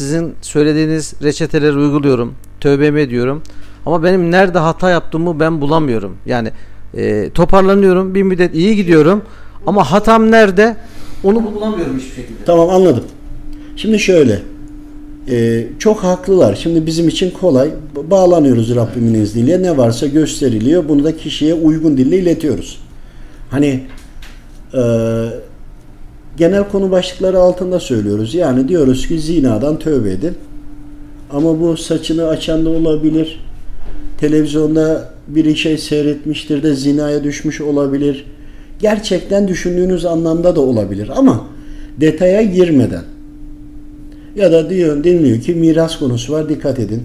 Sizin söylediğiniz reçeteleri uyguluyorum. Tövbemi ediyorum. Ama benim nerede hata yaptığımı ben bulamıyorum. Yani e, toparlanıyorum. Bir müddet iyi gidiyorum. Ama hatam nerede? Onu bulamıyorum hiçbir şekilde. Tamam anladım. Şimdi şöyle. Ee, çok haklılar. Şimdi bizim için kolay. Ba- Bağlanıyoruz Rabbimin izniyle. Ne varsa gösteriliyor. Bunu da kişiye uygun dille iletiyoruz. Hani e, genel konu başlıkları altında söylüyoruz. Yani diyoruz ki zinadan tövbe edin. Ama bu saçını açan da olabilir. Televizyonda bir şey seyretmiştir de zinaya düşmüş olabilir. Gerçekten düşündüğünüz anlamda da olabilir ama detaya girmeden ya da diyor deniliyor ki miras konusu var dikkat edin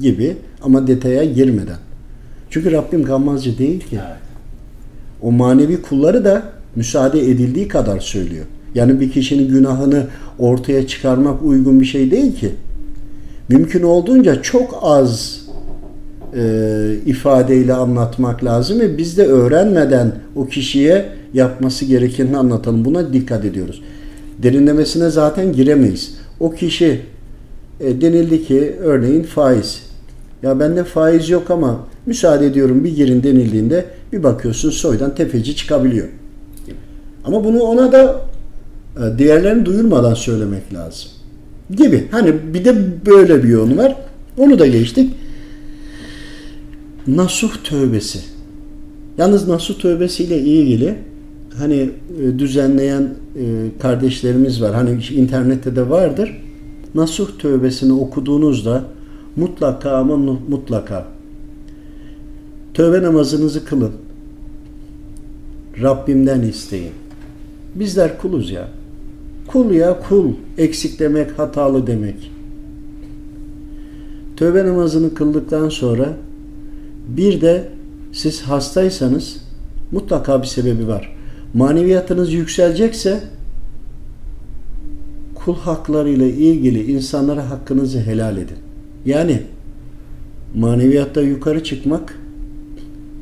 gibi ama detaya girmeden. Çünkü Rabbim gammazcı değil ki. O manevi kulları da müsaade edildiği kadar söylüyor. Yani bir kişinin günahını ortaya çıkarmak uygun bir şey değil ki. Mümkün olduğunca çok az e, ifadeyle anlatmak lazım ve biz de öğrenmeden o kişiye yapması gerekenini anlatalım. Buna dikkat ediyoruz. Derinlemesine zaten giremeyiz. O kişi e, denildi ki örneğin faiz. Ya bende faiz yok ama müsaade ediyorum bir girin denildiğinde bir bakıyorsun soydan tefeci çıkabiliyor. Ama bunu ona da diğerlerini duyurmadan söylemek lazım. Gibi. Hani bir de böyle bir yönü var. Onu da geçtik. Nasuh tövbesi. Yalnız nasuh tövbesiyle ilgili hani e, düzenleyen e, kardeşlerimiz var. Hani internette de vardır. Nasuh tövbesini okuduğunuzda mutlaka ama mutlaka tövbe namazınızı kılın. Rabbimden isteyin. Bizler kuluz ya. Kul ya kul. Eksik demek, hatalı demek. Tövbe namazını kıldıktan sonra bir de siz hastaysanız mutlaka bir sebebi var. Maneviyatınız yükselecekse kul hakları ile ilgili insanlara hakkınızı helal edin. Yani maneviyatta yukarı çıkmak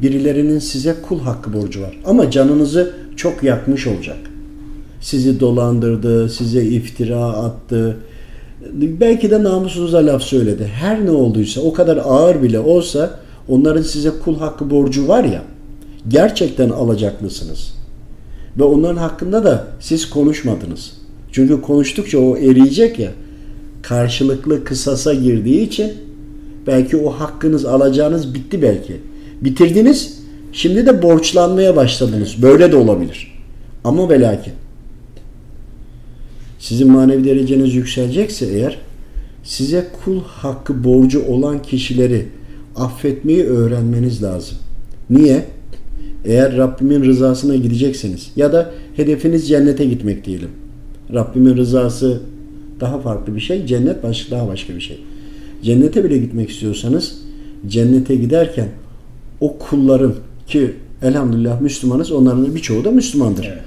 birilerinin size kul hakkı borcu var. Ama canınızı çok yakmış olacak. Sizi dolandırdı, size iftira attı. Belki de namusunuza laf söyledi. Her ne olduysa o kadar ağır bile olsa onların size kul hakkı borcu var ya gerçekten alacaklısınız. Ve onların hakkında da siz konuşmadınız. Çünkü konuştukça o eriyecek ya karşılıklı kısasa girdiği için belki o hakkınız alacağınız bitti belki. Bitirdiniz şimdi de borçlanmaya başladınız. Böyle de olabilir. Ama ve lakin sizin manevi dereceniz yükselecekse eğer size kul hakkı borcu olan kişileri affetmeyi öğrenmeniz lazım. Niye? Eğer Rabbimin rızasına gidecekseniz ya da hedefiniz cennete gitmek diyelim. Rabbimin rızası daha farklı bir şey, cennet başka daha başka bir şey. Cennete bile gitmek istiyorsanız cennete giderken o kulların ki elhamdülillah Müslümanız onların birçoğu da Müslümandır. Evet.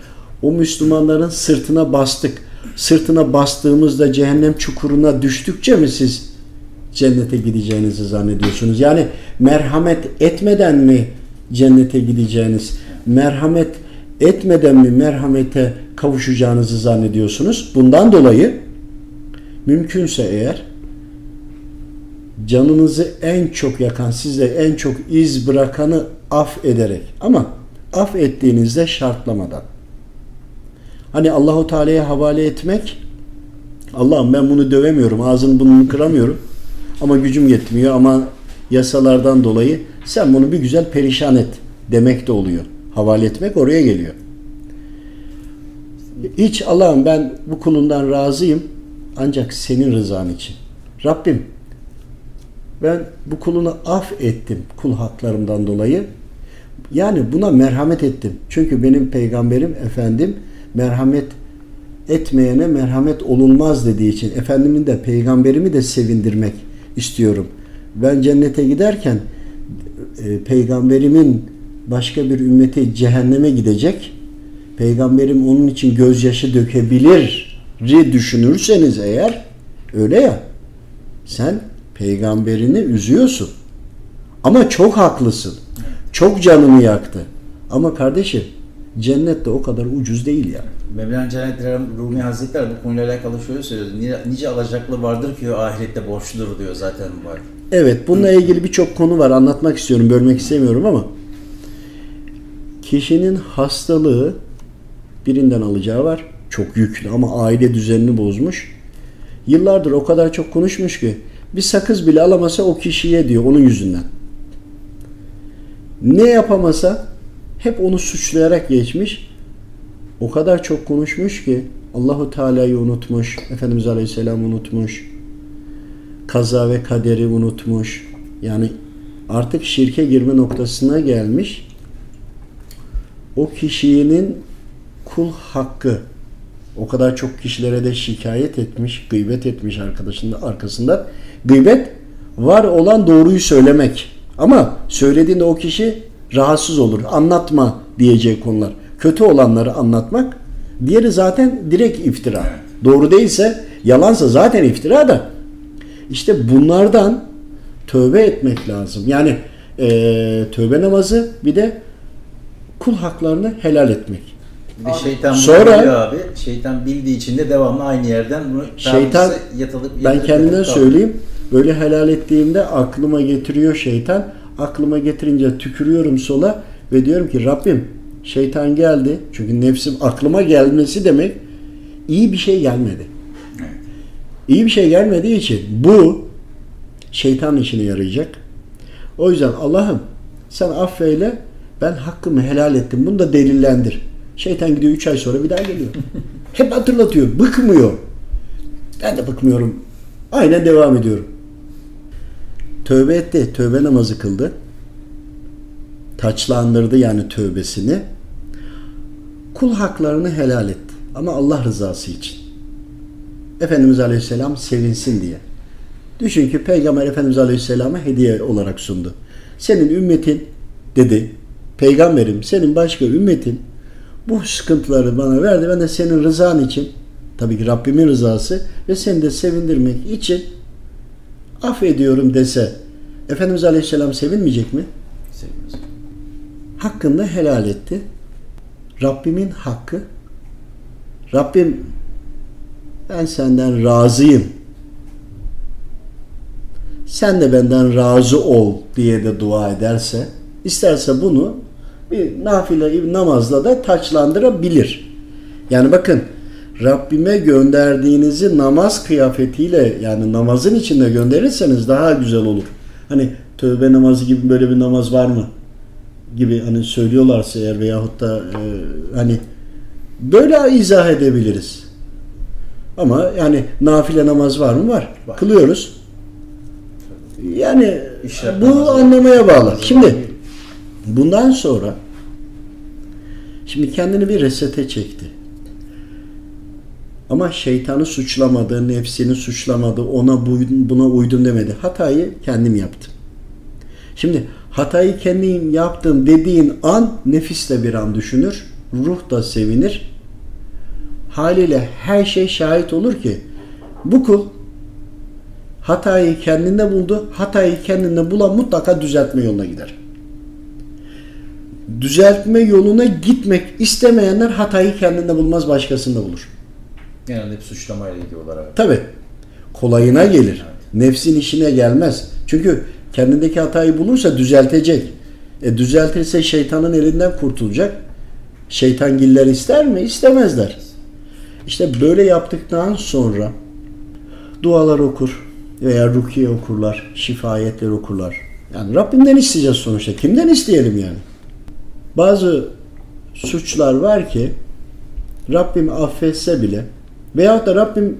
O Müslümanların sırtına bastık. Sırtına bastığımızda cehennem çukuruna düştükçe mi siz cennete gideceğinizi zannediyorsunuz? Yani merhamet etmeden mi cennete gideceğiniz, merhamet etmeden mi merhamete kavuşacağınızı zannediyorsunuz? Bundan dolayı mümkünse eğer canınızı en çok yakan, sizde en çok iz bırakanı af ederek ama af ettiğinizde şartlamadan. Hani Allahu Teala'ya havale etmek Allah'ım ben bunu dövemiyorum, ağzını bunu kıramıyorum ama gücüm yetmiyor ama yasalardan dolayı sen bunu bir güzel perişan et demek de oluyor. Havale etmek oraya geliyor. Hiç Allah'ım ben bu kulundan razıyım ancak senin rızan için. Rabbim ben bu kulunu af ettim kul haklarımdan dolayı. Yani buna merhamet ettim. Çünkü benim peygamberim efendim merhamet etmeyene merhamet olunmaz dediği için efendimin de peygamberimi de sevindirmek istiyorum. Ben cennete giderken e, peygamberimin başka bir ümmeti cehenneme gidecek. Peygamberim onun için gözyaşı dökebilir düşünürseniz eğer öyle ya sen peygamberini üzüyorsun. Ama çok haklısın. Çok canını yaktı. Ama kardeşim cennet de o kadar ucuz değil yani. Mevlana Celaleddin Rumi Hazretleri bu konuyla alakalı şöyle söylüyor. Nice, alacaklı vardır ki ahirette borçludur diyor zaten var. Evet bununla ilgili birçok konu var anlatmak istiyorum bölmek istemiyorum ama kişinin hastalığı birinden alacağı var. Çok yüklü ama aile düzenini bozmuş. Yıllardır o kadar çok konuşmuş ki bir sakız bile alamasa o kişiye diyor onun yüzünden. Ne yapamasa hep onu suçlayarak geçmiş. O kadar çok konuşmuş ki Allahu Teala'yı unutmuş, Efendimiz Aleyhisselam unutmuş, kaza ve kaderi unutmuş. Yani artık şirke girme noktasına gelmiş. O kişinin kul hakkı o kadar çok kişilere de şikayet etmiş, gıybet etmiş arkadaşının arkasında. Gıybet var olan doğruyu söylemek. Ama söylediğinde o kişi rahatsız olur. Anlatma diyeceği konular. Kötü olanları anlatmak. Diğeri zaten direkt iftira. Doğru değilse, yalansa zaten iftira da. İşte bunlardan tövbe etmek lazım. Yani e, tövbe namazı bir de kul haklarını helal etmek. Bir şeytan bunu Sonra- biliyor abi. Şeytan bildiği için de devamlı aynı yerden bunu Şeytan- tabirse yatılıp Ben yatılıp kendimden yatılıp söyleyeyim. Böyle helal ettiğimde aklıma getiriyor şeytan. Aklıma getirince tükürüyorum sola ve diyorum ki Rabbim şeytan geldi. Çünkü nefsim aklıma gelmesi demek iyi bir şey gelmedi. Evet. İyi bir şey gelmediği için bu şeytan işine yarayacak. O yüzden Allah'ım sen affeyle ben hakkımı helal ettim. Bunu da delillendir. Şeytan gidiyor 3 ay sonra bir daha geliyor. Hep hatırlatıyor. Bıkmıyor. Ben de bıkmıyorum. Aynen devam ediyorum. Tövbe etti. Tövbe namazı kıldı. Taçlandırdı yani tövbesini. Kul haklarını helal etti. Ama Allah rızası için. Efendimiz Aleyhisselam sevinsin diye. Düşün ki Peygamber Efendimiz Aleyhisselam'a hediye olarak sundu. Senin ümmetin dedi. Peygamberim senin başka ümmetin bu sıkıntıları bana verdi. Ben de senin rızan için tabii ki Rabbimin rızası ve seni de sevindirmek için affediyorum dese Efendimiz Aleyhisselam sevinmeyecek mi? Sevgimiz. Hakkında helal etti. Rabbimin hakkı. Rabbim ben senden razıyım. Sen de benden razı ol diye de dua ederse, isterse bunu bir nafile namazla da taçlandırabilir. Yani bakın Rabbime gönderdiğinizi namaz kıyafetiyle yani namazın içinde gönderirseniz daha güzel olur. Hani tövbe namazı gibi böyle bir namaz var mı? gibi hani söylüyorlarsa eğer veyahut da e, hani böyle izah edebiliriz. Ama yani nafile namaz var mı? Var. Var. Kılıyoruz. Yani İşrak bu anlamaya bağlı. Şimdi bundan sonra şimdi kendini bir resete çekti. Ama şeytanı suçlamadı, nefsini suçlamadı, ona bu- buna uydum demedi. Hatayı kendim yaptım. Şimdi hatayı kendim yaptım dediğin an nefis de bir an düşünür, ruh da sevinir. Haliyle her şey şahit olur ki bu kul hatayı kendinde buldu. Hatayı kendinde bulan mutlaka düzeltme yoluna gider. Düzeltme yoluna gitmek istemeyenler hatayı kendinde bulmaz başkasında bulur. Genelde hep suçlamayla gidiyorlar abi. Tabi kolayına gelir. Nefsin işine gelmez. Çünkü kendindeki hatayı bulursa düzeltecek. E düzeltirse şeytanın elinden kurtulacak. Şeytangiller ister mi? İstemezler. İşte böyle yaptıktan sonra dualar okur veya rukiye okurlar, şifayetler okurlar. Yani Rabbimden isteyeceğiz sonuçta. Kimden isteyelim yani? Bazı suçlar var ki Rabbim affetse bile veyahut da Rabbim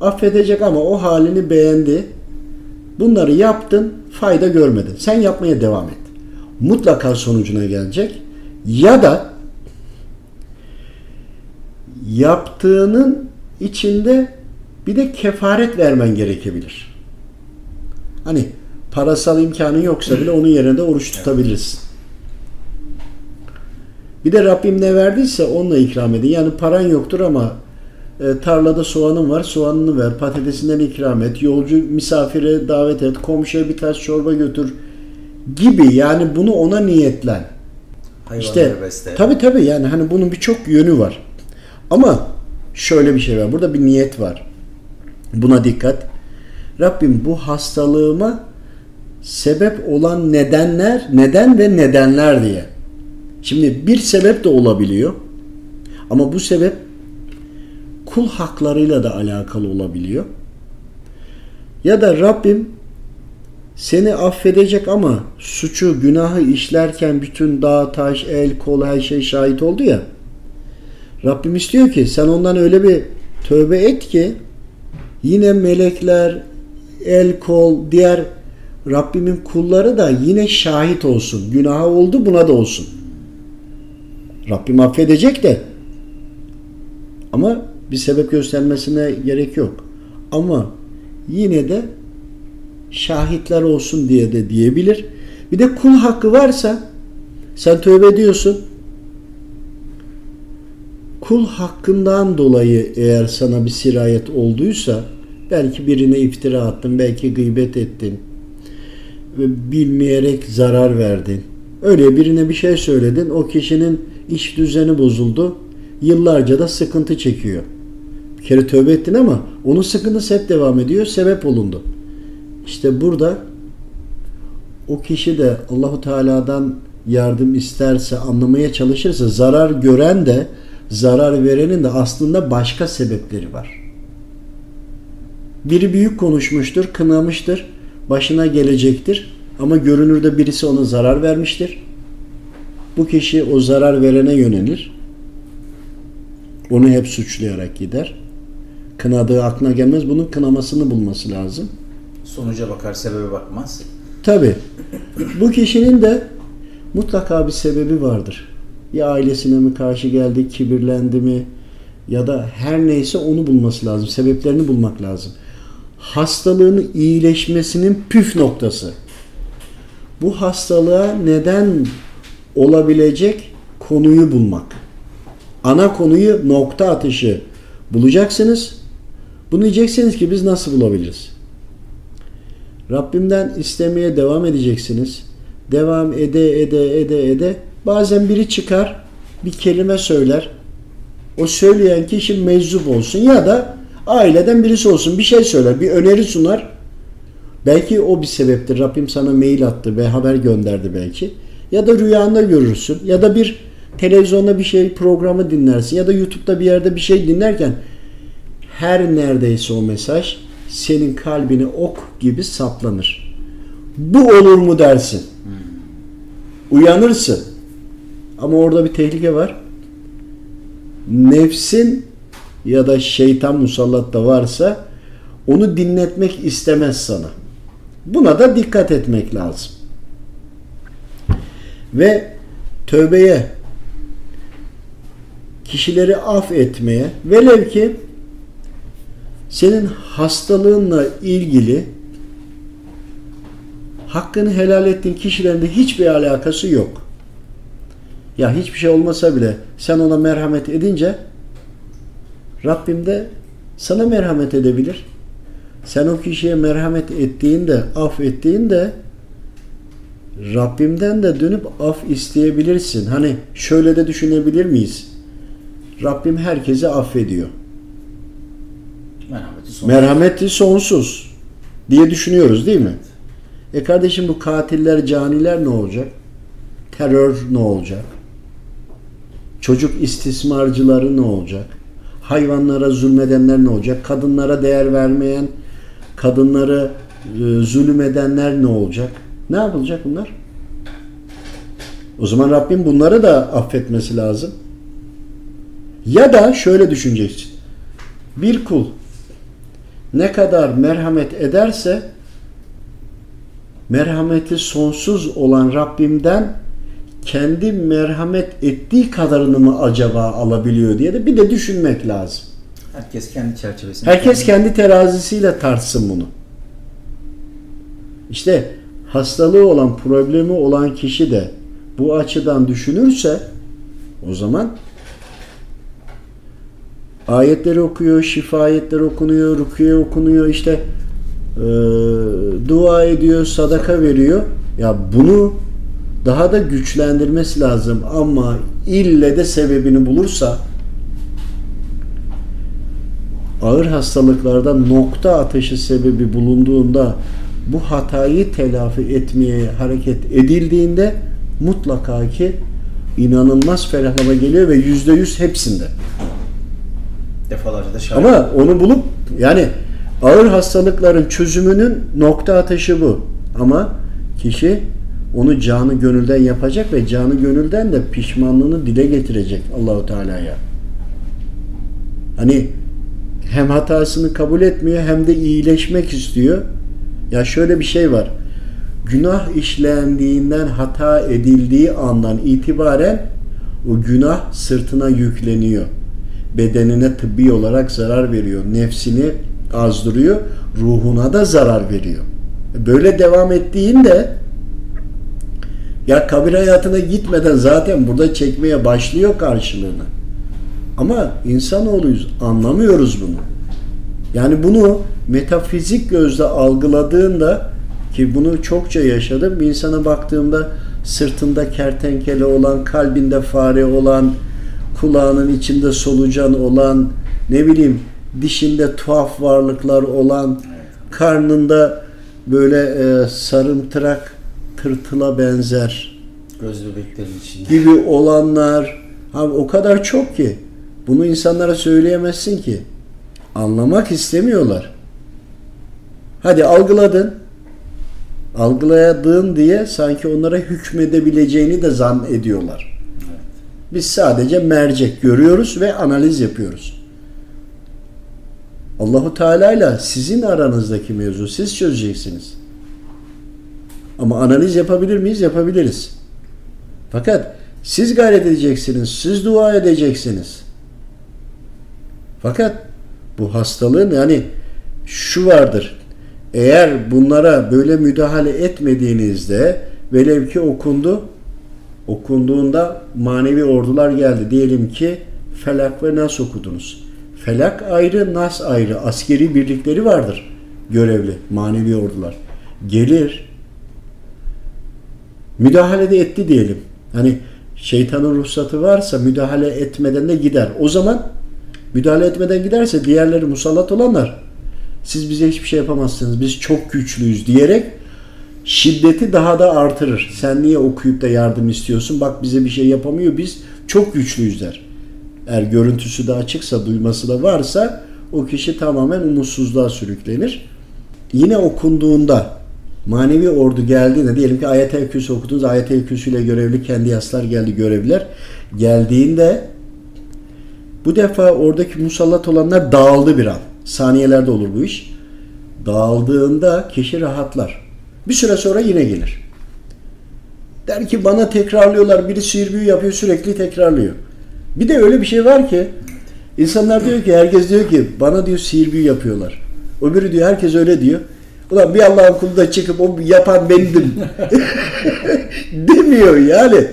affedecek ama o halini beğendi. Bunları yaptın, fayda görmedin. Sen yapmaya devam et. Mutlaka sonucuna gelecek. Ya da yaptığının içinde bir de kefaret vermen gerekebilir. Hani parasal imkanın yoksa bile onun yerine de oruç tutabilirsin. Bir de Rabbim ne verdiyse onunla ikram edin. Yani paran yoktur ama e, tarlada soğanın var, soğanını ver, patatesinden ikram et, yolcu misafire davet et, komşuya bir tas çorba götür gibi. Yani bunu ona niyetlen. Hayvanları İşte besle. tabi tabi yani hani bunun birçok yönü var. Ama şöyle bir şey var. Burada bir niyet var. Buna dikkat. Rabbim bu hastalığıma sebep olan nedenler, neden ve nedenler diye. Şimdi bir sebep de olabiliyor. Ama bu sebep kul haklarıyla da alakalı olabiliyor. Ya da Rabbim seni affedecek ama suçu, günahı işlerken bütün dağ, taş, el, kol her şey şahit oldu ya. Rabbim istiyor ki sen ondan öyle bir tövbe et ki yine melekler, el, kol, diğer Rabbimin kulları da yine şahit olsun. Günahı oldu buna da olsun. Rabbim affedecek de ama bir sebep göstermesine gerek yok. Ama yine de şahitler olsun diye de diyebilir. Bir de kul hakkı varsa sen tövbe ediyorsun. Kul hakkından dolayı eğer sana bir sirayet olduysa belki birine iftira attın, belki gıybet ettin ve bilmeyerek zarar verdin. Öyle birine bir şey söyledin, o kişinin iş düzeni bozuldu. Yıllarca da sıkıntı çekiyor. Kere tövbe ettin ama onun sıkıntısı hep devam ediyor, sebep olundu. İşte burada o kişi de Allahu Teala'dan yardım isterse, anlamaya çalışırsa zarar gören de zarar verenin de aslında başka sebepleri var. Biri büyük konuşmuştur, kınamıştır, başına gelecektir ama görünürde birisi ona zarar vermiştir. Bu kişi o zarar verene yönelir. Onu hep suçlayarak gider. Kınadığı aklına gelmez. Bunun kınamasını bulması lazım. Sonuca bakar, sebebe bakmaz. Tabi. Bu kişinin de mutlaka bir sebebi vardır. Ya ailesine mi karşı geldi, kibirlendi mi ya da her neyse onu bulması lazım. Sebeplerini bulmak lazım. Hastalığın iyileşmesinin püf noktası. Bu hastalığa neden olabilecek konuyu bulmak. Ana konuyu nokta atışı bulacaksınız. Bunu diyeceksiniz ki biz nasıl bulabiliriz? Rabbimden istemeye devam edeceksiniz. Devam ede ede ede ede. Bazen biri çıkar bir kelime söyler. O söyleyen kişi meczup olsun ya da aileden birisi olsun bir şey söyler, bir öneri sunar. Belki o bir sebeptir. Rabbim sana mail attı ve haber gönderdi belki. Ya da rüyanda görürsün ya da bir televizyonda bir şey programı dinlersin ya da YouTube'da bir yerde bir şey dinlerken her neredeyse o mesaj senin kalbine ok gibi saplanır. Bu olur mu dersin. Uyanırsın. Ama orada bir tehlike var. Nefsin ya da şeytan musallat da varsa onu dinletmek istemez sana. Buna da dikkat etmek lazım. Ve tövbeye, kişileri affetmeye, velev ki senin hastalığınla ilgili hakkını helal ettiğin kişilerin de hiçbir alakası yok. Ya hiçbir şey olmasa bile sen ona merhamet edince Rabbim de sana merhamet edebilir. Sen o kişiye merhamet ettiğinde, af ettiğinde Rabbimden de dönüp af isteyebilirsin. Hani şöyle de düşünebilir miyiz? Rabbim herkese affediyor. Merhameti sonsuz. Merhameti sonsuz diye düşünüyoruz değil mi? E kardeşim bu katiller, caniler ne olacak? Terör ne olacak? Çocuk istismarcıları ne olacak? Hayvanlara zulmedenler ne olacak? Kadınlara değer vermeyen, kadınları e, zulüm edenler ne olacak? Ne yapılacak bunlar? O zaman Rabbim bunları da affetmesi lazım. Ya da şöyle düşüneceksin. Bir kul ne kadar merhamet ederse merhameti sonsuz olan Rabbimden kendi merhamet ettiği kadarını mı acaba alabiliyor diye de bir de düşünmek lazım. Herkes kendi çerçevesinde. Herkes kendi terazisiyle tartsın bunu. İşte hastalığı olan, problemi olan kişi de bu açıdan düşünürse o zaman ayetleri okuyor, şifa ayetleri okunuyor, rukiye okunuyor, işte e, dua ediyor, sadaka veriyor. Ya bunu daha da güçlendirmesi lazım ama ille de sebebini bulursa ağır hastalıklarda nokta atışı sebebi bulunduğunda bu hatayı telafi etmeye hareket edildiğinde mutlaka ki inanılmaz ferahlama geliyor ve yüzde yüz hepsinde. Defalarca da şahit. Ama onu bulup yani ağır hastalıkların çözümünün nokta atışı bu. Ama kişi onu canı gönülden yapacak ve canı gönülden de pişmanlığını dile getirecek Allahu Teala'ya. Hani hem hatasını kabul etmiyor hem de iyileşmek istiyor. Ya şöyle bir şey var. Günah işlendiğinden hata edildiği andan itibaren o günah sırtına yükleniyor. Bedenine tıbbi olarak zarar veriyor. Nefsini azdırıyor. Ruhuna da zarar veriyor. Böyle devam ettiğinde ya kabir hayatına gitmeden zaten burada çekmeye başlıyor karşılığını. Ama insanoğluyuz. Anlamıyoruz bunu. Yani bunu metafizik gözle algıladığında ki bunu çokça yaşadım. Bir insana baktığımda sırtında kertenkele olan, kalbinde fare olan, kulağının içinde solucan olan, ne bileyim dişinde tuhaf varlıklar olan, karnında böyle e, sarımtırak tırtıla benzer Göz bebeklerin içinde. gibi olanlar abi o kadar çok ki bunu insanlara söyleyemezsin ki. Anlamak istemiyorlar. Hadi algıladın. Algıladığın diye sanki onlara hükmedebileceğini de zannediyorlar. Biz sadece mercek görüyoruz ve analiz yapıyoruz. Allahu Teala ile sizin aranızdaki mevzu siz çözeceksiniz. Ama analiz yapabilir miyiz? Yapabiliriz. Fakat siz gayret edeceksiniz, siz dua edeceksiniz. Fakat bu hastalığın yani şu vardır. Eğer bunlara böyle müdahale etmediğinizde velev ki okundu, okunduğunda manevi ordular geldi. Diyelim ki Felak ve Nas okudunuz. Felak ayrı, Nas ayrı. Askeri birlikleri vardır görevli, manevi ordular. Gelir, müdahale de etti diyelim. Hani şeytanın ruhsatı varsa müdahale etmeden de gider. O zaman müdahale etmeden giderse diğerleri musallat olanlar siz bize hiçbir şey yapamazsınız. Biz çok güçlüyüz diyerek şiddeti daha da artırır. Sen niye okuyup da yardım istiyorsun? Bak bize bir şey yapamıyor. Biz çok güçlüyüz der. Eğer görüntüsü de açıksa, duyması da varsa o kişi tamamen umutsuzluğa sürüklenir. Yine okunduğunda manevi ordu geldiğinde diyelim ki ayet-el kürsü okudunuz. Ayet-el kürsü ile görevli kendi yaslar geldi görevliler. Geldiğinde bu defa oradaki musallat olanlar dağıldı bir an. Saniyelerde olur bu iş. Dağıldığında kişi rahatlar. Bir süre sonra yine gelir. Der ki bana tekrarlıyorlar. Biri sihir büyü yapıyor sürekli tekrarlıyor. Bir de öyle bir şey var ki insanlar diyor ki herkes diyor ki bana diyor sihir büyü yapıyorlar. Öbürü diyor herkes öyle diyor. Ulan bir Allah'ın kulu da çıkıp o yapan bendim demiyor yani.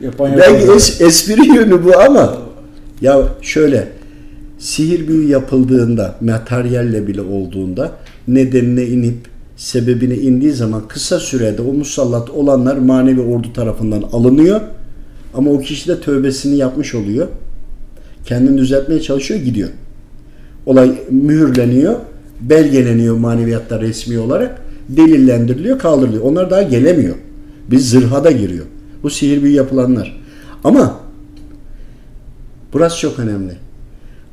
Yapan Belki es, espri yönü bu ama ya şöyle sihir büyü yapıldığında materyalle bile olduğunda nedenine inip sebebine indiği zaman kısa sürede o musallat olanlar manevi ordu tarafından alınıyor. Ama o kişi de tövbesini yapmış oluyor. Kendini düzeltmeye çalışıyor gidiyor. Olay mühürleniyor, belgeleniyor maneviyatta resmi olarak, delillendiriliyor, kaldırılıyor. Onlar daha gelemiyor. Biz zırhada giriyor. Bu sihir büyü yapılanlar. Ama burası çok önemli.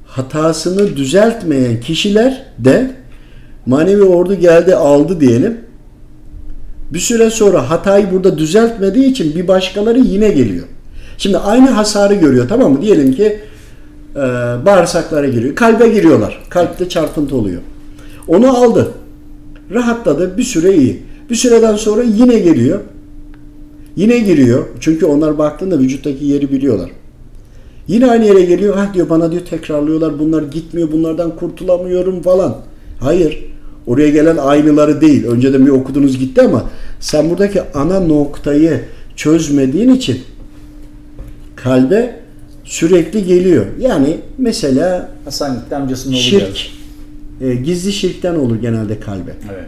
Hatasını düzeltmeyen kişiler de manevi ordu geldi aldı diyelim. Bir süre sonra hatayı burada düzeltmediği için bir başkaları yine geliyor. Şimdi aynı hasarı görüyor tamam mı? Diyelim ki e, bağırsaklara giriyor. Kalbe giriyorlar. Kalpte çarpıntı oluyor. Onu aldı. Rahatladı. Bir süre iyi. Bir süreden sonra yine geliyor. Yine giriyor. Çünkü onlar baktığında vücuttaki yeri biliyorlar. Yine aynı yere geliyor. Ha diyor bana diyor tekrarlıyorlar. Bunlar gitmiyor. Bunlardan kurtulamıyorum falan. Hayır. Oraya gelen aynıları değil. Önceden bir okudunuz gitti ama sen buradaki ana noktayı çözmediğin için kalbe sürekli geliyor. Yani mesela Hasan gitti amcasının oğlu şirk, geldi. e, gizli şirkten olur genelde kalbe. Evet.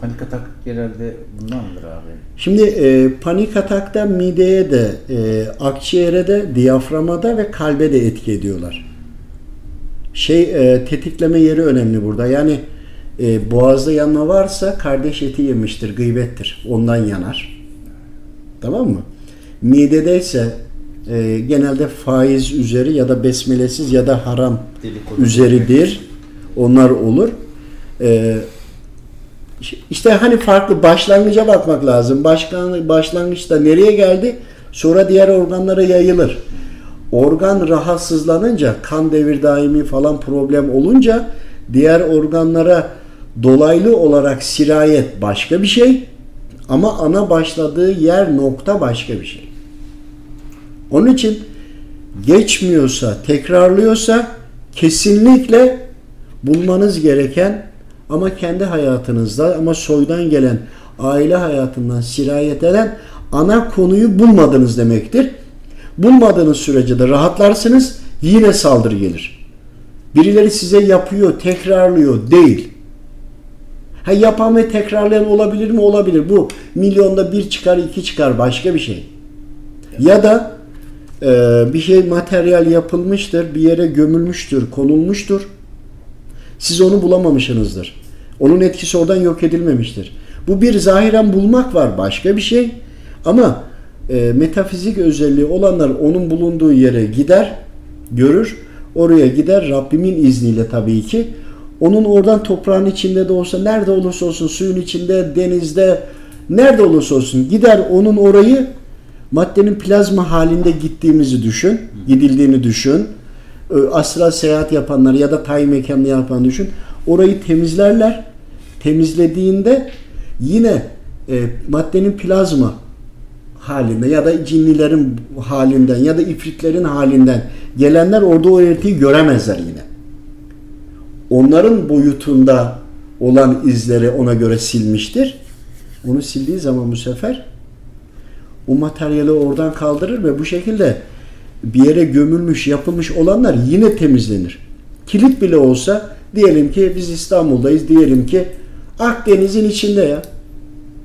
Panik atak genelde bundan mıdır abi? Şimdi e, panik atakta mideye de, e, akciğere de, diyaframa da ve kalbe de etki ediyorlar. Şey e, tetikleme yeri önemli burada. Yani e, boğazda yanma varsa kardeş eti yemiştir, gıybettir. Ondan yanar. Tamam mı? Midedeyse e, genelde faiz üzeri ya da besmelesiz ya da haram Dedikodu. üzeridir. Onlar olur. E, işte hani farklı başlangıca bakmak lazım. Başkan, başlangıçta nereye geldi? Sonra diğer organlara yayılır. Organ rahatsızlanınca, kan devir daimi falan problem olunca diğer organlara dolaylı olarak sirayet başka bir şey ama ana başladığı yer nokta başka bir şey. Onun için geçmiyorsa, tekrarlıyorsa kesinlikle bulmanız gereken ama kendi hayatınızda ama soydan gelen aile hayatından sirayet eden ana konuyu bulmadınız demektir. Bulmadığınız sürece de rahatlarsınız yine saldırı gelir. Birileri size yapıyor, tekrarlıyor değil. Ha yapan ve tekrarlayan olabilir mi? Olabilir. Bu milyonda bir çıkar, iki çıkar başka bir şey. Ya da e, bir şey materyal yapılmıştır, bir yere gömülmüştür, konulmuştur. Siz onu bulamamışsınızdır. Onun etkisi oradan yok edilmemiştir. Bu bir zahiren bulmak var başka bir şey. Ama e, metafizik özelliği olanlar onun bulunduğu yere gider, görür. Oraya gider Rabbimin izniyle tabii ki. Onun oradan toprağın içinde de olsa, nerede olursa olsun, suyun içinde, denizde, nerede olursa olsun gider onun orayı maddenin plazma halinde gittiğimizi düşün, gidildiğini düşün. Astral seyahat yapanlar ya da tay mekanlı yapan düşün. Orayı temizlerler. Temizlediğinde yine e, maddenin plazma halinde ya da cinnilerin halinden ya da ifritlerin halinden gelenler orada o eğretiyi göremezler yine. Onların boyutunda olan izleri ona göre silmiştir. Onu sildiği zaman bu sefer o materyali oradan kaldırır ve bu şekilde bir yere gömülmüş, yapılmış olanlar yine temizlenir. Kilit bile olsa diyelim ki biz İstanbul'dayız, diyelim ki Akdeniz'in içinde ya.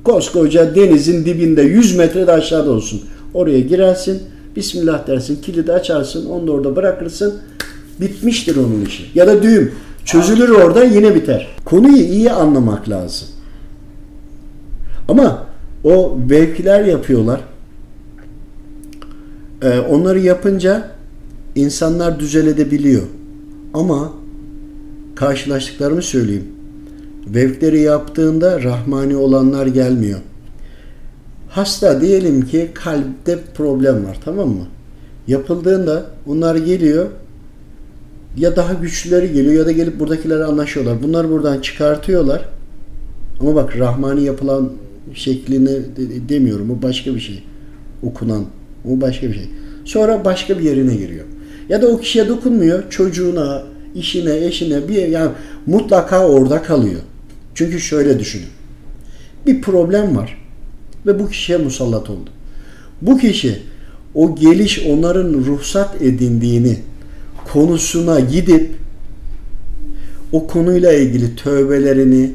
Koskoca denizin dibinde 100 metrede aşağıda olsun. Oraya girersin, Bismillah dersin, kilidi açarsın, onu da orada bırakırsın. Bitmiştir onun işi. Ya da düğüm. Çözülür orada yine biter. Konuyu iyi anlamak lazım. Ama o vevkiler yapıyorlar. Ee, onları yapınca insanlar düzelebiliyor. Ama karşılaştıklarımı söyleyeyim. Vevkleri yaptığında rahmani olanlar gelmiyor. Hasta diyelim ki kalpte problem var tamam mı? Yapıldığında onlar geliyor ya daha güçlüleri geliyor ya da gelip buradakileri anlaşıyorlar. Bunlar buradan çıkartıyorlar. Ama bak rahmani yapılan şeklini demiyorum. O başka bir şey. Okunan. O başka bir şey. Sonra başka bir yerine giriyor. Ya da o kişiye dokunmuyor. Çocuğuna, işine, eşine bir yani mutlaka orada kalıyor. Çünkü şöyle düşünün. Bir problem var ve bu kişiye musallat oldu. Bu kişi o geliş onların ruhsat edindiğini konusuna gidip o konuyla ilgili tövbelerini,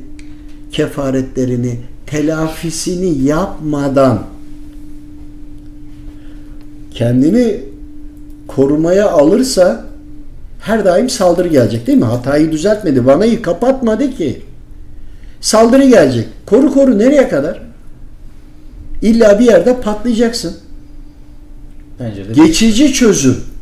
kefaretlerini, telafisini yapmadan kendini korumaya alırsa her daim saldırı gelecek değil mi? Hatayı düzeltmedi, vanayı kapatmadı ki. Saldırı gelecek. Koru koru nereye kadar? İlla bir yerde patlayacaksın. Bence de. Geçici çözüm.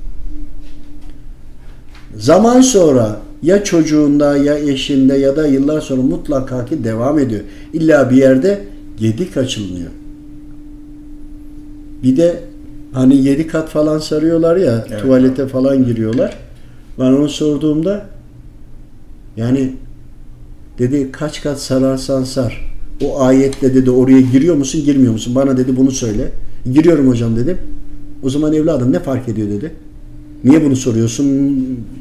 Zaman sonra ya çocuğunda ya eşinde ya da yıllar sonra mutlaka ki devam ediyor. İlla bir yerde gedik açılmıyor. Bir de hani yedi kat falan sarıyorlar ya Evet. tuvalete falan giriyorlar. Ben onu sorduğumda yani dedi kaç kat sararsan sar. O ayette dedi oraya giriyor musun girmiyor musun? Bana dedi bunu söyle. Giriyorum hocam dedim. O zaman evladım ne fark ediyor dedi. Niye bunu soruyorsun?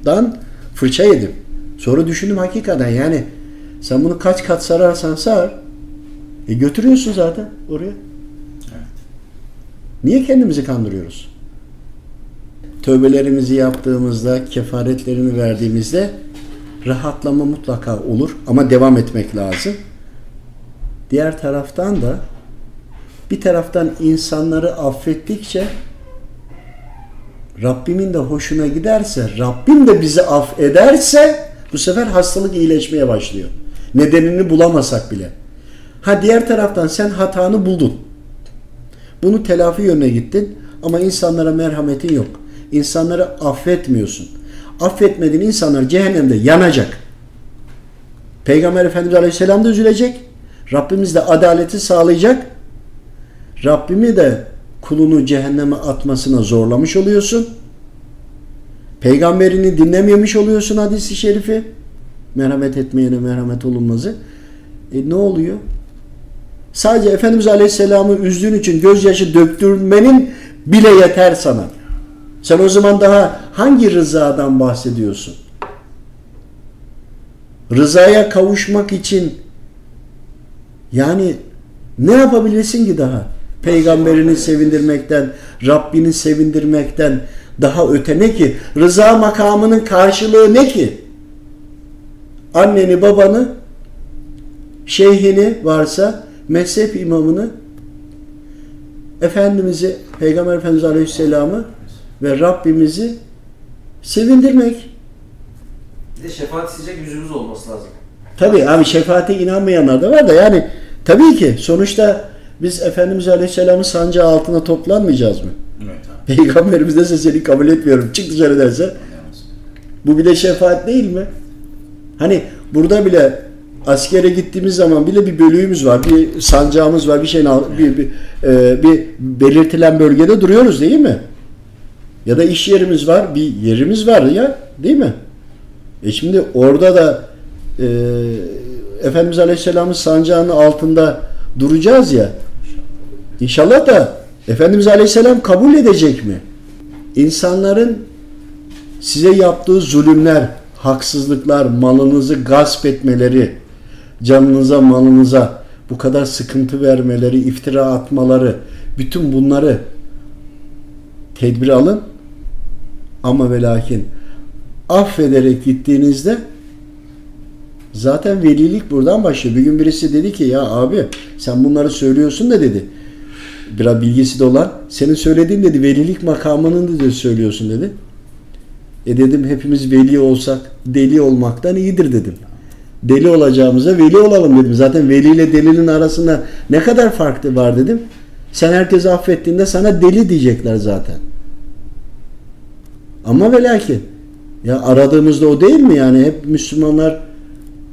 Dan fırça yedim. Sonra düşündüm hakikaten yani sen bunu kaç kat sararsan sar e götürüyorsun zaten oraya. Niye kendimizi kandırıyoruz? Tövbelerimizi yaptığımızda, kefaretlerini verdiğimizde rahatlama mutlaka olur ama devam etmek lazım. Diğer taraftan da bir taraftan insanları affettikçe Rabbimin de hoşuna giderse, Rabbim de bizi affederse bu sefer hastalık iyileşmeye başlıyor. Nedenini bulamasak bile. Ha diğer taraftan sen hatanı buldun. Bunu telafi yönüne gittin ama insanlara merhametin yok. İnsanları affetmiyorsun. Affetmediğin insanlar cehennemde yanacak. Peygamber Efendimiz Aleyhisselam da üzülecek. Rabbimiz de adaleti sağlayacak. Rabbimi de kulunu cehenneme atmasına zorlamış oluyorsun. Peygamberini dinlememiş oluyorsun hadisi şerifi. Merhamet etmeyene merhamet olunmazı. E ne oluyor? Sadece Efendimiz Aleyhisselam'ı üzdüğün için gözyaşı döktürmenin bile yeter sana. Sen o zaman daha hangi rızadan bahsediyorsun? Rızaya kavuşmak için yani ne yapabilirsin ki daha? Peygamberini sevindirmekten, Rabbini sevindirmekten daha öte ne ki? Rıza makamının karşılığı ne ki? Anneni, babanı, şeyhini varsa, mezhep imamını, Efendimiz'i, Peygamber Efendimiz Aleyhisselam'ı ve Rabbimizi sevindirmek. Bir de şefaat isteyecek yüzümüz olması lazım. Tabi abi şefaate inanmayanlar da var da yani tabii ki sonuçta biz Efendimiz Aleyhisselam'ın sancağı altına toplanmayacağız mı? Evet abi. Peygamberimiz de seni kabul etmiyorum. Çık dışarı derse. Bu bir de şefaat değil mi? Hani burada bile askere gittiğimiz zaman bile bir bölüğümüz var. Bir sancağımız var. Bir şeyin bir, bir, e, bir belirtilen bölgede duruyoruz değil mi? Ya da iş yerimiz var. Bir yerimiz var ya değil mi? E şimdi orada da e, Efendimiz Aleyhisselam'ın sancağının altında duracağız ya. İnşallah da Efendimiz Aleyhisselam kabul edecek mi? İnsanların size yaptığı zulümler, haksızlıklar, malınızı gasp etmeleri, canınıza, malınıza bu kadar sıkıntı vermeleri, iftira atmaları, bütün bunları tedbir alın. Ama ve lakin affederek gittiğinizde zaten velilik buradan başlıyor. Bir gün birisi dedi ki ya abi sen bunları söylüyorsun da dedi. Biraz bilgisi de olan senin söylediğin dedi velilik makamının dedi söylüyorsun dedi. E dedim hepimiz veli olsak deli olmaktan iyidir dedim. Deli olacağımıza veli olalım dedim. Zaten veli ile delinin arasında ne kadar fark var dedim. Sen herkesi affettiğinde sana deli diyecekler zaten. Ama ve lakin ya aradığımızda o değil mi yani hep Müslümanlar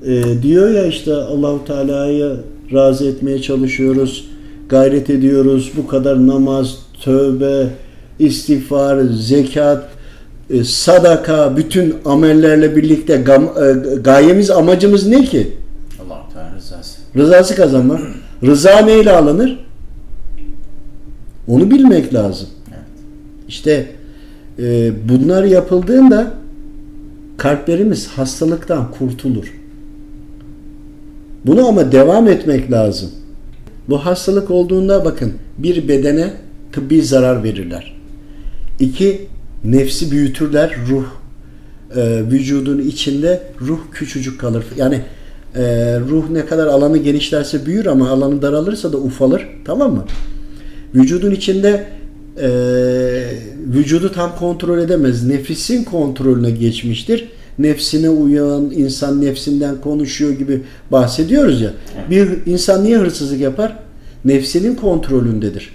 e, diyor ya işte Allahu Teala'yı razı etmeye çalışıyoruz, gayret ediyoruz. Bu kadar namaz, tövbe, istiğfar, zekat, e, sadaka, bütün amellerle birlikte gam, e, gayemiz, amacımız ne ki? allah Teala rızası. Rızası kazanmak. Rıza neyle alınır? Onu bilmek lazım. Evet. İşte e, bunlar yapıldığında kalplerimiz hastalıktan kurtulur. Bunu ama devam etmek lazım. Bu hastalık olduğunda bakın bir bedene tıbbi zarar verirler. İki nefsi büyütürler. Ruh e, vücudun içinde ruh küçücük kalır. Yani e, ruh ne kadar alanı genişlerse büyür ama alanı daralırsa da ufalır. Tamam mı? Vücudun içinde e, vücudu tam kontrol edemez. Nefisin kontrolüne geçmiştir. Nefsine uyan, insan nefsinden konuşuyor gibi bahsediyoruz ya. Bir insan niye hırsızlık yapar? Nefsinin kontrolündedir.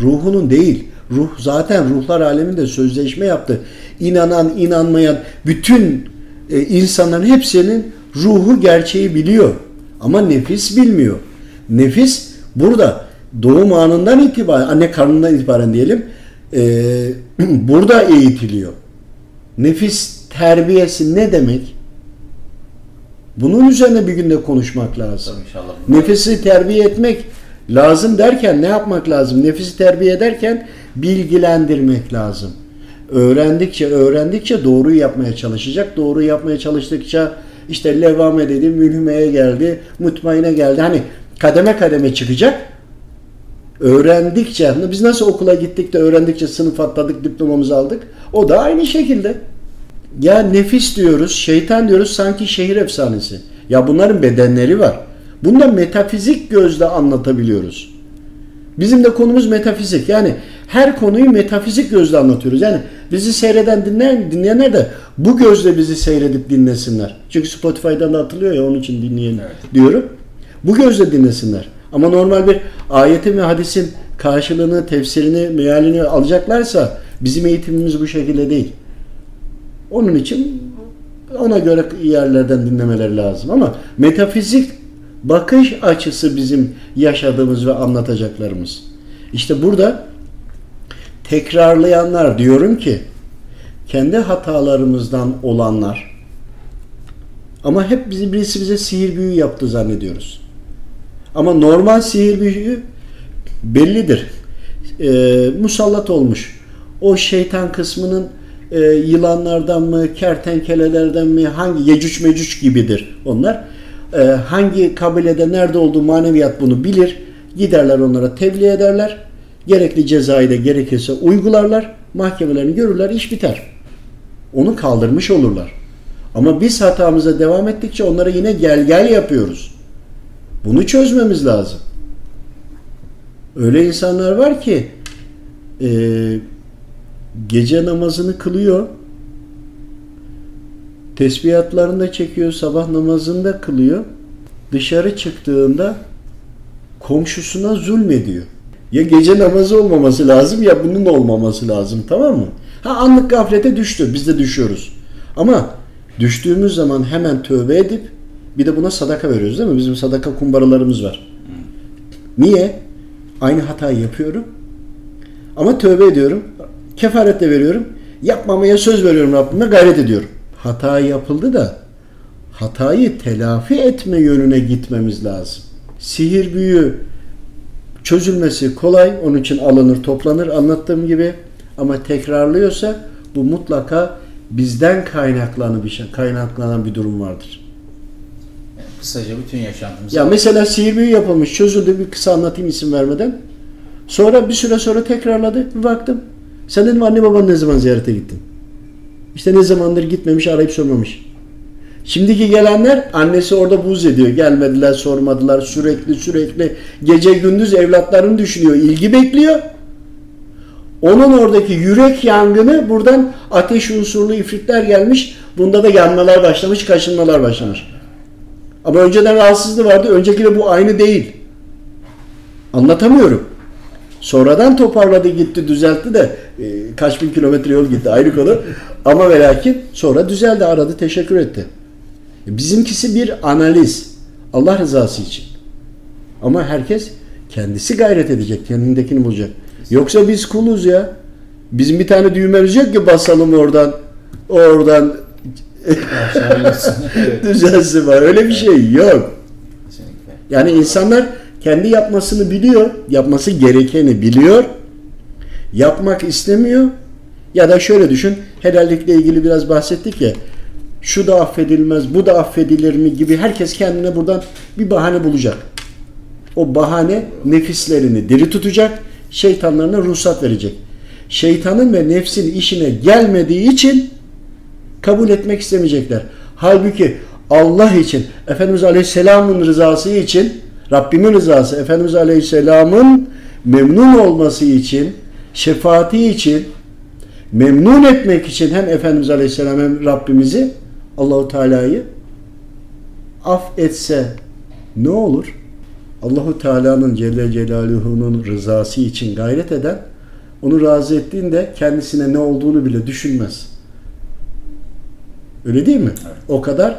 Ruhunun değil. Ruh zaten ruhlar aleminde sözleşme yaptı. İnanan, inanmayan bütün e, insanların hepsinin ruhu gerçeği biliyor. Ama nefis bilmiyor. Nefis burada doğum anından itibaren, anne karnından itibaren diyelim, e, burada eğitiliyor. Nefis terbiyesi ne demek? Bunun üzerine bir günde konuşmak lazım. İnşallah. Nefisi terbiye etmek lazım derken ne yapmak lazım? Nefisi terbiye ederken bilgilendirmek lazım. Öğrendikçe öğrendikçe doğruyu yapmaya çalışacak. Doğru yapmaya çalıştıkça işte levame dedi, mülhümeye geldi, mutmaine geldi. Hani kademe kademe çıkacak. Öğrendikçe, biz nasıl okula gittik de öğrendikçe sınıf atladık, diplomamızı aldık. O da aynı şekilde. Ya nefis diyoruz, şeytan diyoruz sanki şehir efsanesi. Ya bunların bedenleri var. Bunu da metafizik gözle anlatabiliyoruz. Bizim de konumuz metafizik. Yani her konuyu metafizik gözle anlatıyoruz. Yani bizi seyreden dinleyen, dinleyenler de bu gözle bizi seyredip dinlesinler. Çünkü Spotify'dan da atılıyor ya onun için dinleyin Evet. diyorum. Bu gözle dinlesinler. Ama normal bir ayetin ve hadisin karşılığını, tefsirini, mealini alacaklarsa bizim eğitimimiz bu şekilde değil. Onun için ona göre yerlerden dinlemeleri lazım. Ama metafizik bakış açısı bizim yaşadığımız ve anlatacaklarımız. İşte burada tekrarlayanlar diyorum ki kendi hatalarımızdan olanlar ama hep bizi birisi bize sihir büyü yaptı zannediyoruz. Ama normal sihir büyü bellidir. Ee, musallat olmuş. O şeytan kısmının e, yılanlardan mı, kertenkelelerden mi, hangi yecüc mecüc gibidir onlar. Ee, hangi kabilede nerede olduğu maneviyat bunu bilir. Giderler onlara tebliğ ederler. Gerekli cezayı da gerekirse uygularlar. Mahkemelerini görürler, iş biter. Onu kaldırmış olurlar. Ama biz hatamıza devam ettikçe onlara yine gel gel yapıyoruz. Bunu çözmemiz lazım. Öyle insanlar var ki e, gece namazını kılıyor, tesbihatlarını da çekiyor, sabah namazını da kılıyor. Dışarı çıktığında komşusuna zulmediyor. Ya gece namazı olmaması lazım ya bunun olmaması lazım tamam mı? Ha anlık gaflete düştü. Biz de düşüyoruz. Ama düştüğümüz zaman hemen tövbe edip bir de buna sadaka veriyoruz değil mi? Bizim sadaka kumbaralarımız var. Niye? Aynı hatayı yapıyorum. Ama tövbe ediyorum. Kefaret de veriyorum. Yapmamaya söz veriyorum Rabbime gayret ediyorum. Hata yapıldı da hatayı telafi etme yönüne gitmemiz lazım. Sihir büyü çözülmesi kolay. Onun için alınır, toplanır anlattığım gibi. Ama tekrarlıyorsa bu mutlaka bizden kaynaklanan bir şey, kaynaklanan bir durum vardır. Kısaca bütün yaşantımız. Ya mesela sihir büyü yapılmış, çözüldü bir kısa anlatayım isim vermeden. Sonra bir süre sonra tekrarladı. Bir baktım. Sen dedim anne baban ne zaman ziyarete gittin? İşte ne zamandır gitmemiş arayıp sormamış. Şimdiki gelenler annesi orada buz ediyor. Gelmediler, sormadılar. Sürekli sürekli gece gündüz evlatlarını düşünüyor. ilgi bekliyor. Onun oradaki yürek yangını buradan ateş unsurlu ifritler gelmiş. Bunda da yanmalar başlamış, kaşınmalar başlamış. Ama önceden rahatsızlığı vardı. Öncekiyle bu aynı değil. Anlatamıyorum. Sonradan toparladı gitti düzeltti de e, kaç bin kilometre yol gitti ayrı konu. Ama ve lakin sonra düzeldi aradı teşekkür etti. E, Bizimkisi bir analiz. Allah rızası için. Ama herkes kendisi gayret edecek. Kendindekini bulacak. Yoksa biz kuluz ya. Bizim bir tane düğmemiz yok ki basalım oradan. Oradan düzelsin var. Öyle bir şey yok. Yani insanlar kendi yapmasını biliyor, yapması gerekeni biliyor, yapmak istemiyor. Ya da şöyle düşün, helallikle ilgili biraz bahsettik ya, şu da affedilmez, bu da affedilir mi gibi herkes kendine buradan bir bahane bulacak. O bahane nefislerini diri tutacak, şeytanlarına ruhsat verecek. Şeytanın ve nefsin işine gelmediği için kabul etmek istemeyecekler. Halbuki Allah için, Efendimiz Aleyhisselam'ın rızası için, Rabbimin rızası, Efendimiz Aleyhisselam'ın memnun olması için, şefaati için, memnun etmek için hem Efendimiz Aleyhisselam hem Rabbimizi, Allahu Teala'yı af etse ne olur? Allahu Teala'nın Celle Celaluhu'nun rızası için gayret eden, onu razı ettiğinde kendisine ne olduğunu bile düşünmez. Öyle değil mi? Evet. O kadar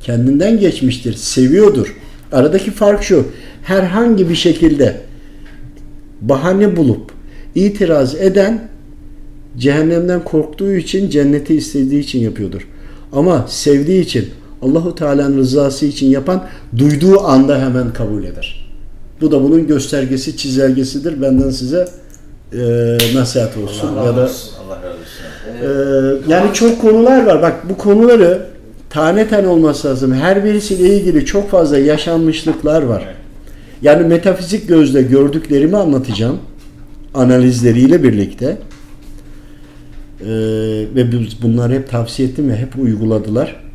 kendinden geçmiştir, seviyordur. Aradaki fark şu. Herhangi bir şekilde bahane bulup itiraz eden cehennemden korktuğu için cenneti istediği için yapıyordur. Ama sevdiği için Allahu Teala'nın rızası için yapan duyduğu anda hemen kabul eder. Bu da bunun göstergesi, çizelgesidir. Benden size e, nasihat olsun. Allah ya da olsun. Allah razı olsun. ee, yani çok konular var. Bak bu konuları tane tane olması lazım. Her birisiyle ilgili çok fazla yaşanmışlıklar var. Yani metafizik gözle gördüklerimi anlatacağım. Analizleriyle birlikte. Ee, ve biz bunları hep tavsiye ettim ve hep uyguladılar.